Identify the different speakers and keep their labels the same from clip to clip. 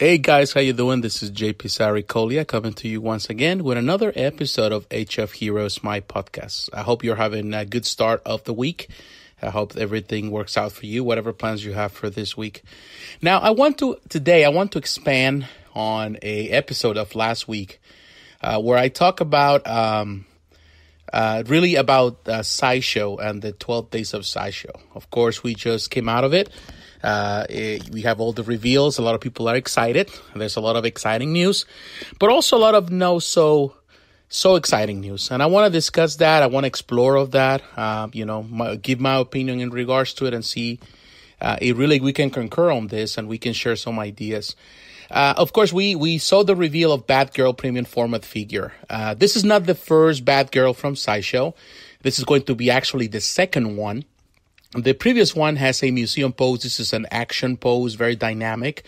Speaker 1: Hey guys, how you doing? This is JP Saricolia coming to you once again with another episode of HF Heroes, my podcast. I hope you're having a good start of the week. I hope everything works out for you, whatever plans you have for this week. Now, I want to today I want to expand on a episode of last week uh, where I talk about um, uh, really about uh, Sideshow and the 12 days of Sideshow. Of course, we just came out of it. Uh, it, we have all the reveals. A lot of people are excited. There's a lot of exciting news, but also a lot of no so so exciting news. And I want to discuss that. I want to explore of that. Uh, you know, my, give my opinion in regards to it and see uh, if really we can concur on this and we can share some ideas. Uh, of course, we, we saw the reveal of Batgirl premium format figure. Uh, this is not the first Batgirl from Sideshow. This is going to be actually the second one. The previous one has a museum pose. This is an action pose, very dynamic.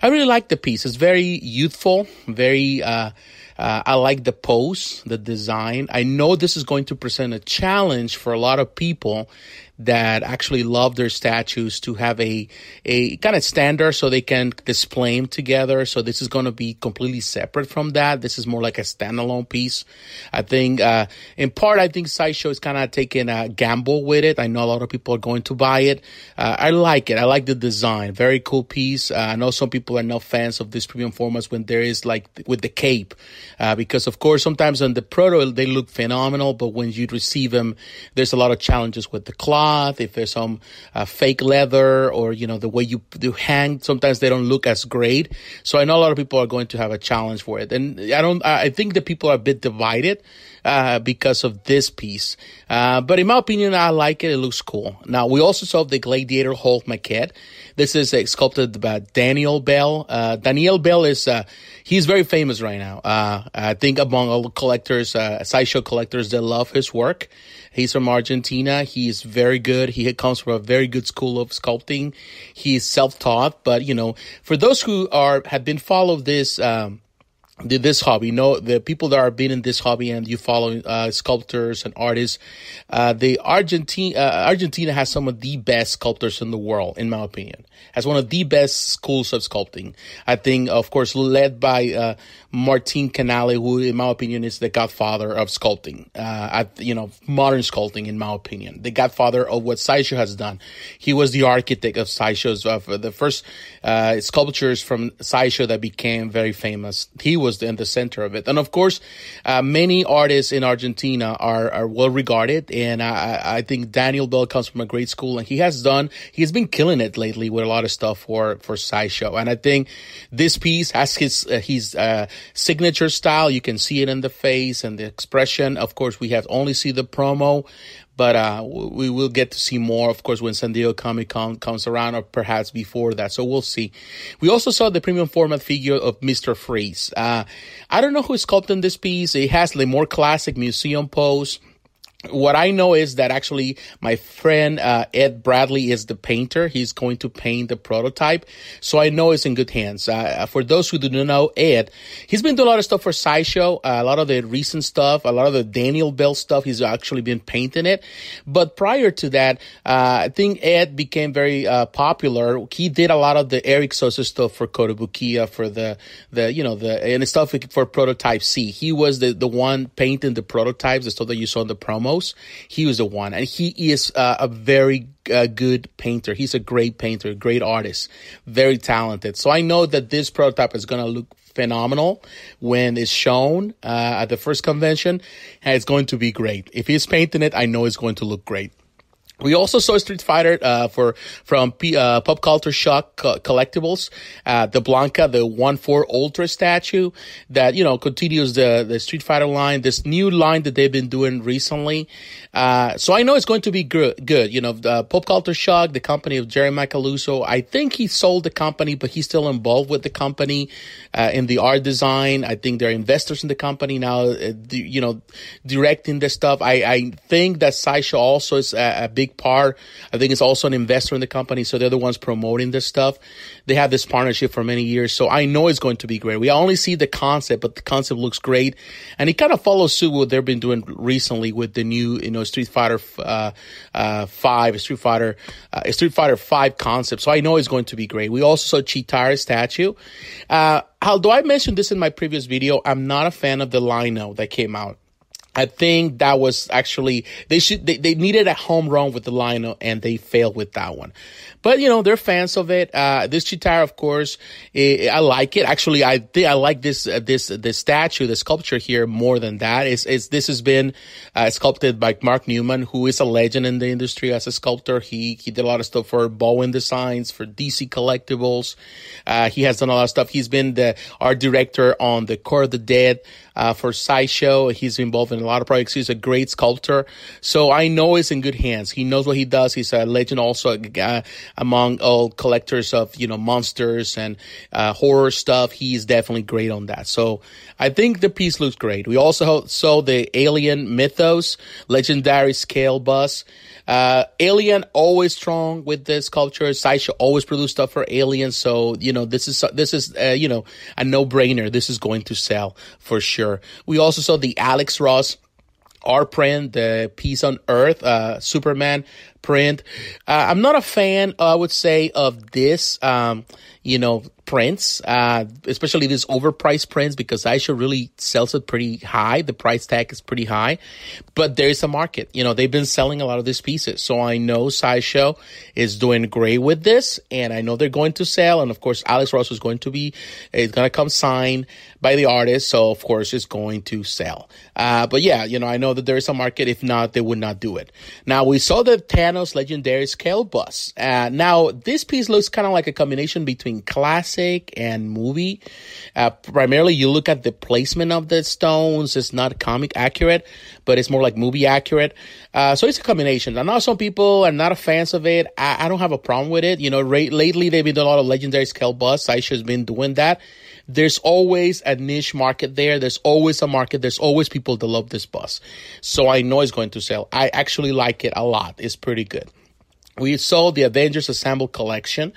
Speaker 1: I really like the piece. It's very youthful, very, uh, uh, I like the pose, the design. I know this is going to present a challenge for a lot of people that actually love their statues to have a a kind of standard so they can display them together. So this is going to be completely separate from that. This is more like a standalone piece. I think uh, in part, I think Sideshow is kind of taking a gamble with it. I know a lot of people are going to buy it. Uh, I like it. I like the design. Very cool piece. Uh, I know some people are not fans of this premium formats when there is like with the cape, uh, because of course sometimes on the proto they look phenomenal, but when you receive them, there's a lot of challenges with the cloth cloth, if there's some uh, fake leather, or you know the way you do hang, sometimes they don't look as great. So I know a lot of people are going to have a challenge for it, and I don't. I think the people are a bit divided uh, because of this piece. Uh, but in my opinion, I like it. It looks cool. Now we also saw the Gladiator Hulk maquette. This is uh, sculpted by Daniel Bell. Uh, Daniel Bell is uh, he's very famous right now. Uh, I think among all collectors, uh, Sideshow collectors, they love his work. He's from Argentina. He is very good. He comes from a very good school of sculpting. He is self-taught, but you know, for those who are have been followed this um, this hobby. You know, the people that are been in this hobby and you follow uh, sculptors and artists, uh, the Argentina uh, Argentina has some of the best sculptors in the world, in my opinion. Has one of the best schools of sculpting. I think, of course, led by uh, Martin Canale, who, in my opinion, is the godfather of sculpting. Uh, at you know, modern sculpting, in my opinion, the godfather of what Sideshow has done. He was the architect of Sideshow's of the first uh, sculptures from Sideshow that became very famous. He was was in the center of it. And of course, uh, many artists in Argentina are, are well regarded. And I, I think Daniel Bell comes from a great school and he has done, he's been killing it lately with a lot of stuff for, for Sideshow. And I think this piece has his, uh, his, uh, signature style. You can see it in the face and the expression. Of course, we have only see the promo, but uh, we will get to see more, of course, when San Diego Comic Con comes around, or perhaps before that. So we'll see. We also saw the premium format figure of Mister Freeze. Uh, I don't know who sculpted this piece. It has the more classic museum pose what I know is that actually my friend uh, Ed Bradley is the painter. He's going to paint the prototype, so I know it's in good hands. Uh, for those who do not know Ed, he's been doing a lot of stuff for Sideshow, uh, a lot of the recent stuff, a lot of the Daniel Bell stuff. He's actually been painting it. But prior to that, uh, I think Ed became very uh, popular. He did a lot of the Eric Sosa stuff for Kotobukiya, for the the you know the and stuff for Prototype C. He was the the one painting the prototypes, the stuff that you saw in the promo he was the one, and he is uh, a very uh, good painter. He's a great painter, great artist, very talented. So I know that this prototype is going to look phenomenal when it's shown uh, at the first convention, and it's going to be great. If he's painting it, I know it's going to look great. We also saw Street Fighter uh, for from P, uh, Pop Culture Shock co- Collectibles, uh, the Blanka, the one four Ultra statue that you know continues the the Street Fighter line. This new line that they've been doing recently, uh, so I know it's going to be good. Good, you know, the Pop Culture Shock, the company of Jerry Macaluso. I think he sold the company, but he's still involved with the company uh, in the art design. I think they're investors in the company now. Uh, you know, directing the stuff. I I think that Sideshow also is a, a big big part. I think it's also an investor in the company, so they're the ones promoting this stuff. They have this partnership for many years, so I know it's going to be great. We only see the concept, but the concept looks great, and it kind of follows suit what they've been doing recently with the new, you know, Street Fighter uh, uh, Five, Street Fighter, uh, Street Fighter Five concept. So I know it's going to be great. We also saw Cheetara statue. Uh, although I mentioned this in my previous video, I'm not a fan of the Lion-O that came out. I think that was actually they should they, they needed a home run with the Lion-O and they failed with that one. But you know they're fans of it. Uh, this Cheetara, of course, it, I like it. Actually, I think I like this uh, this this statue, the sculpture here more than that. Is is this has been uh, sculpted by Mark Newman, who is a legend in the industry as a sculptor. He he did a lot of stuff for Bowen Designs, for DC Collectibles. Uh, he has done a lot of stuff. He's been the art director on the Court of the Dead uh, for Sideshow. He's involved in a lot of projects. He's a great sculptor. So I know he's in good hands. He knows what he does. He's a legend also among all collectors of, you know, monsters and uh, horror stuff. He's definitely great on that. So I think the piece looks great. We also saw the Alien Mythos legendary scale bus. Uh, Alien always strong with this sculptures. Sideshow always produce stuff for Alien. So, you know, this is, this is, uh, you know, a no brainer. This is going to sell for sure. We also saw the Alex Ross art print, the Peace on Earth, uh, Superman print. Uh, I'm not a fan, I would say, of this, um, you know, prints, uh, especially these overpriced prints because Sideshow really sells it pretty high. The price tag is pretty high, but there is a market. You know, they've been selling a lot of these pieces. So I know Sideshow is doing great with this and I know they're going to sell. And of course, Alex Ross is going to be, is going to come signed by the artist. So of course it's going to sell. Uh, but yeah, you know, I know that there is a market. If not, they would not do it. Now we saw the Thanos legendary scale bus. Uh, now this piece looks kind of like a combination between classic and movie. Uh, primarily you look at the placement of the stones. It's not comic accurate, but it's more like movie accurate. Uh, so it's a combination. I know some people are not fans of it. I, I don't have a problem with it. You know, lately they've been doing a lot of legendary scale bus. Sideshow's been doing that there's always a niche market there. There's always a market. There's always people that love this bus. So I know it's going to sell. I actually like it a lot. It's pretty good. We saw the Avengers Assemble collection.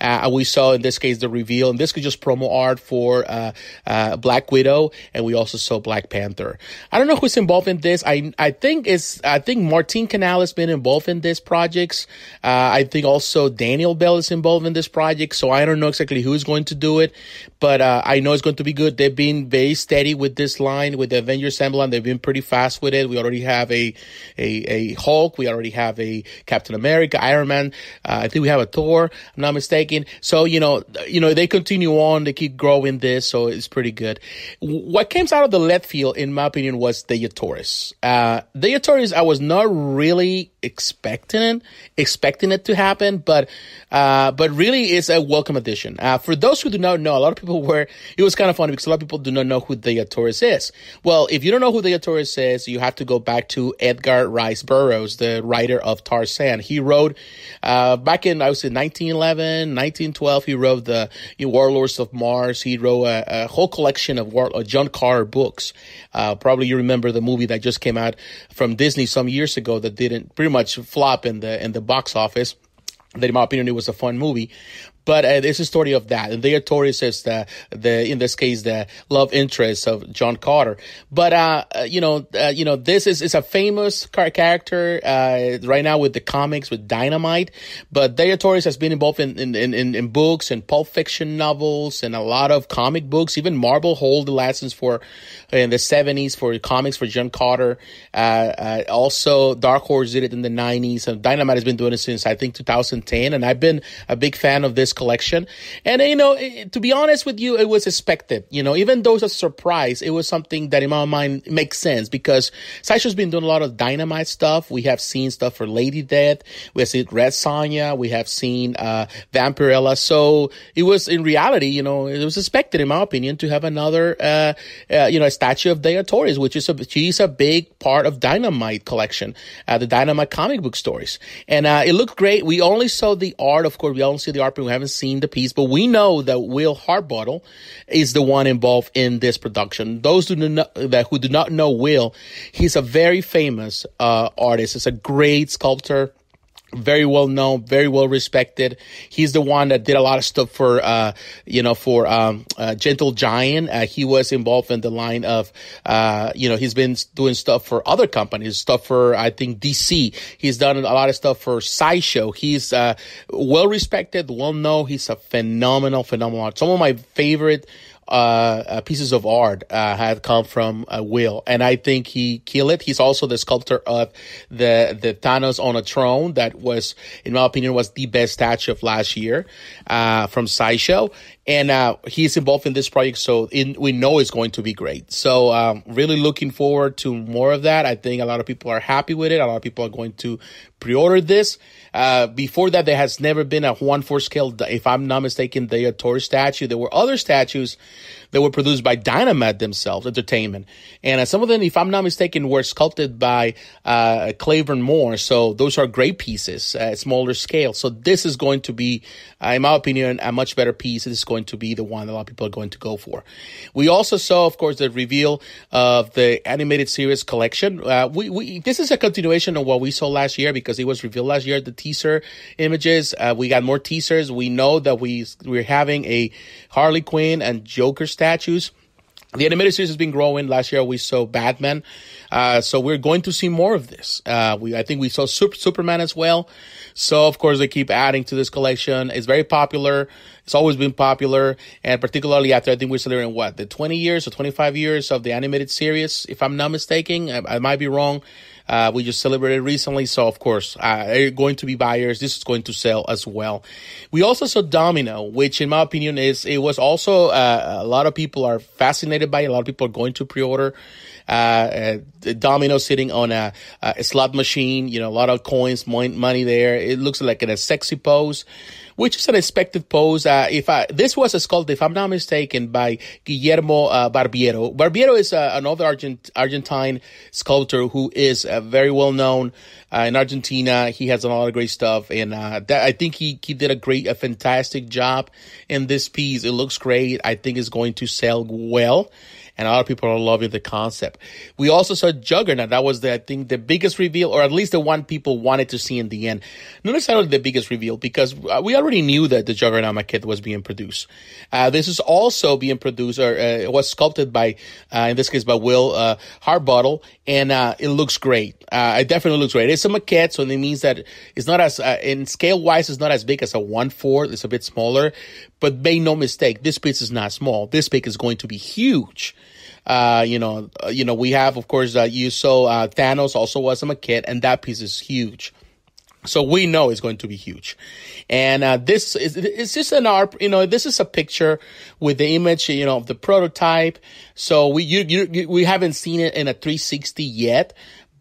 Speaker 1: Uh, we saw in this case the reveal, and this was just promo art for uh, uh, Black Widow, and we also saw Black Panther. I don't know who's involved in this. I I think it's I think Martin Canale has been involved in this projects. Uh, I think also Daniel Bell is involved in this project. So I don't know exactly who's going to do it, but uh, I know it's going to be good. They've been very steady with this line with the Avengers Assemble, and they've been pretty fast with it. We already have a a, a Hulk. We already have a Captain America, Iron Man. Uh, I think we have a Thor. I'm not mistaken. So, you know, you know, they continue on, they keep growing this, so it's pretty good. What came out of the left field, in my opinion, was the Dejah Thoris. Uh, the Dejah Thoris, I was not really expecting it, expecting it to happen, but, uh, but really it's a welcome addition. Uh, for those who do not know, a lot of people were, it was kind of funny because a lot of people do not know who the Dejah Thoris is. Well, if you don't know who the Dejah Thoris is, you have to go back to Edgar Rice Burroughs, the writer of Tarzan. He wrote, uh, back in, I was in 1911, 1912, he wrote the Warlords of Mars. He wrote a, a whole collection of War, uh, John Carter books. Uh, probably you remember the movie that just came out from Disney some years ago that didn't pretty much flop in the in the box office that in my opinion it was a fun movie but uh, it's a story of that. And there, Thoris is the, the, in this case, the love interest of John Carter. But, uh, uh you know, uh, you know, this is, is a famous character, uh, right now with the comics, with Dynamite. But Dejah Thoris has been involved in, in, in, in books and pulp fiction novels and a lot of comic books. Even Marvel hold the license for, in the 70s for comics for John Carter. Uh, also, Dark Horse did it in the 90s. And Dynamite has been doing it since, I think, 2010. And I've been a big fan of this collection. And, you know, to be honest with you, it was expected. You know, even though it's a surprise, it was something that in my mind makes sense because Sideshow's been doing a lot of dynamite stuff. We have seen stuff for Lady Death. We have seen Red Sonja. We have seen, uh, Vampirella. So it was in reality, you know, it was expected, in my opinion, to have another, uh, uh you know, a statue of Dejah Thoris, which is a, she's a big part of Dynamite collection, uh, the Dynamite comic book stories. And, uh, it looked great. We only saw the art, of course, we only see the art, but we haven't seen the piece, but we know that Will Harbottle is the one involved in this production. Those who do not, that who do not know Will, he's a very famous uh, artist. He's a great sculptor very well known, very well respected. He's the one that did a lot of stuff for, uh, you know, for, um, uh, Gentle Giant. Uh, he was involved in the line of, uh, you know, he's been doing stuff for other companies, stuff for, I think, DC. He's done a lot of stuff for Sideshow. He's, uh, well respected, well known. He's a phenomenal, phenomenal. Some of my favorite, uh, uh, pieces of art uh, had come from uh, Will, and I think he killed it. He's also the sculptor of the the Thanos on a throne that was, in my opinion, was the best statue of last year uh, from Sideshow, and uh, he's involved in this project, so in, we know it's going to be great. So um, really looking forward to more of that. I think a lot of people are happy with it. A lot of people are going to pre-order this. Uh, before that, there has never been a one four scale, if I'm not mistaken, the Thor statue. There were other statues that were produced by Dynamite themselves, Entertainment. And uh, some of them, if I'm not mistaken, were sculpted by uh, Clayburn Moore. So those are great pieces at smaller scale. So this is going to be, uh, in my opinion, a much better piece. This is going to be the one that a lot of people are going to go for. We also saw, of course, the reveal of the animated series collection. Uh, we, we, this is a continuation of what we saw last year because it was revealed last year, the teaser images. Uh, we got more teasers. We know that we, we're having a Harley Quinn and Joker statues. The animated series has been growing. Last year we saw Batman, uh, so we're going to see more of this. Uh, we I think we saw Super, Superman as well. So of course they keep adding to this collection. It's very popular. It's always been popular, and particularly after I think we're celebrating what the 20 years or 25 years of the animated series, if I'm not mistaken. I, I might be wrong. Uh, we just celebrated recently, so of course, uh, they're going to be buyers. This is going to sell as well. We also saw Domino, which in my opinion is, it was also, uh, a lot of people are fascinated by it. A lot of people are going to pre-order. Uh, uh, domino sitting on a, a, slot machine, you know, a lot of coins, money there. It looks like in a sexy pose which is an expected pose. Uh, if I, this was a sculpt, if I'm not mistaken, by Guillermo uh, Barbiero. Barbiero is uh, another Argent, Argentine sculptor who is uh, very well known uh, in Argentina. He has a lot of great stuff, and uh, that, I think he he did a great, a fantastic job in this piece. It looks great. I think it's going to sell well and a lot of people are loving the concept. We also saw Juggernaut. That was the, I think, the biggest reveal, or at least the one people wanted to see in the end. Not necessarily the biggest reveal, because uh, we already knew that the Juggernaut maquette was being produced. Uh, this is also being produced, or uh, it was sculpted by, uh, in this case, by Will uh, Harbottle, and uh, it looks great. Uh, it definitely looks great. It's a maquette, so it means that it's not as, in scale wise, it's not as big as a one fourth. It's a bit smaller, but make no mistake, this piece is not small. This piece is going to be huge. Uh, you know, uh, you know, we have, of course, uh, you saw uh, Thanos also was a kid, and that piece is huge. So we know it's going to be huge. And uh, this is it's just an art, you know, this is a picture with the image, you know, of the prototype. So we you, you we haven't seen it in a 360 yet,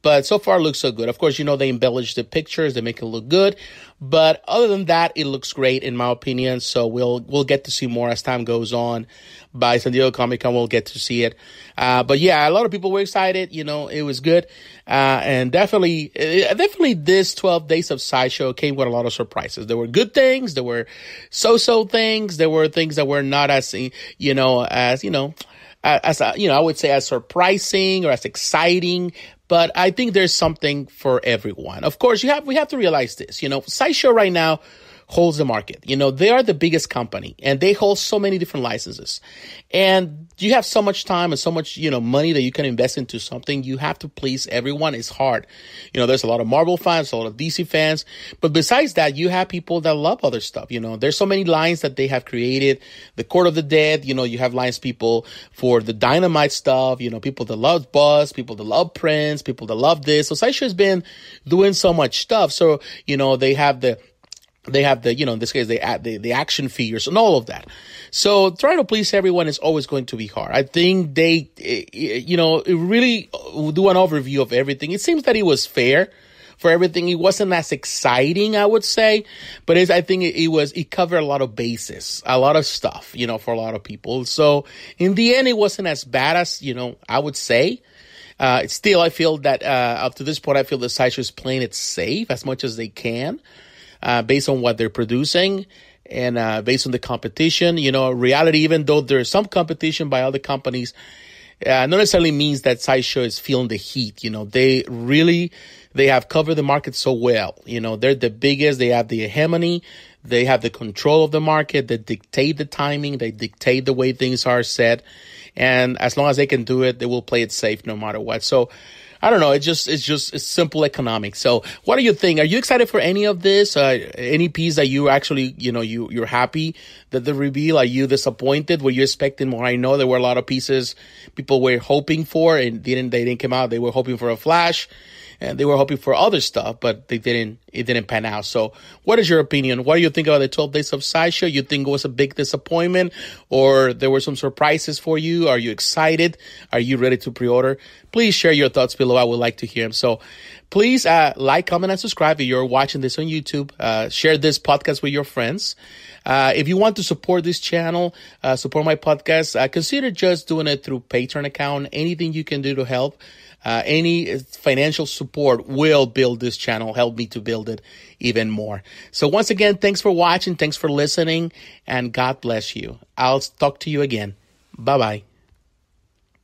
Speaker 1: but so far looks so good. Of course, you know they embellish the pictures, they make it look good. But other than that, it looks great in my opinion. So we'll we'll get to see more as time goes on. By San Diego Comic Con, we'll get to see it. Uh, but yeah, a lot of people were excited. You know, it was good, uh, and definitely, uh, definitely, this 12 days of sideshow came with a lot of surprises. There were good things, there were so-so things, there were things that were not as you know as you know as you know, I would say as surprising or as exciting, but I think there's something for everyone. Of course, you have we have to realize this. You know, Sideshow right now holds the market. You know, they are the biggest company and they hold so many different licenses. And you have so much time and so much, you know, money that you can invest into something. You have to please everyone. It's hard. You know, there's a lot of Marvel fans, a lot of DC fans. But besides that, you have people that love other stuff. You know, there's so many lines that they have created. The Court of the Dead, you know, you have lines people for the dynamite stuff, you know, people that love Buzz, people that love Prince, people that love this. So Sideshow has been doing so much stuff. So, you know, they have the they have the, you know, in this case, they add the, the action figures and all of that. So trying to please everyone is always going to be hard. I think they, eh, eh, you know, really do an overview of everything. It seems that it was fair for everything. It wasn't as exciting, I would say, but I think it, it, was, it covered a lot of bases, a lot of stuff, you know, for a lot of people. So in the end, it wasn't as bad as, you know, I would say. Uh, still, I feel that, uh, up to this point, I feel the Sideshow is playing it safe as much as they can uh, based on what they're producing and uh, based on the competition. You know, reality, even though there's some competition by other companies, uh, not necessarily means that Sideshow is feeling the heat. You know, they really they have covered the market so well. You know, they're the biggest. They have the hegemony. They have the control of the market. They dictate the timing. They dictate the way things are set. And as long as they can do it, they will play it safe no matter what. So I don't know. It's just it's just it's simple economics. So what do you think? Are you excited for any of this? Uh, any piece that you actually you know you you're happy that the reveal? Are you disappointed? Were you expecting more? I know there were a lot of pieces people were hoping for and didn't they didn't come out. They were hoping for a flash and they were hoping for other stuff, but they didn't. It didn't pan out. So, what is your opinion? What do you think about the 12 Days of Sideshow? You think it was a big disappointment, or there were some surprises for you? Are you excited? Are you ready to pre-order? Please share your thoughts below. I would like to hear them. So, please uh, like, comment, and subscribe if you're watching this on YouTube. Uh, share this podcast with your friends. Uh, if you want to support this channel, uh, support my podcast, uh, consider just doing it through Patreon account. Anything you can do to help. Uh, any financial support will build this channel, help me to build it even more. So once again, thanks for watching. Thanks for listening and God bless you. I'll talk to you again. Bye bye.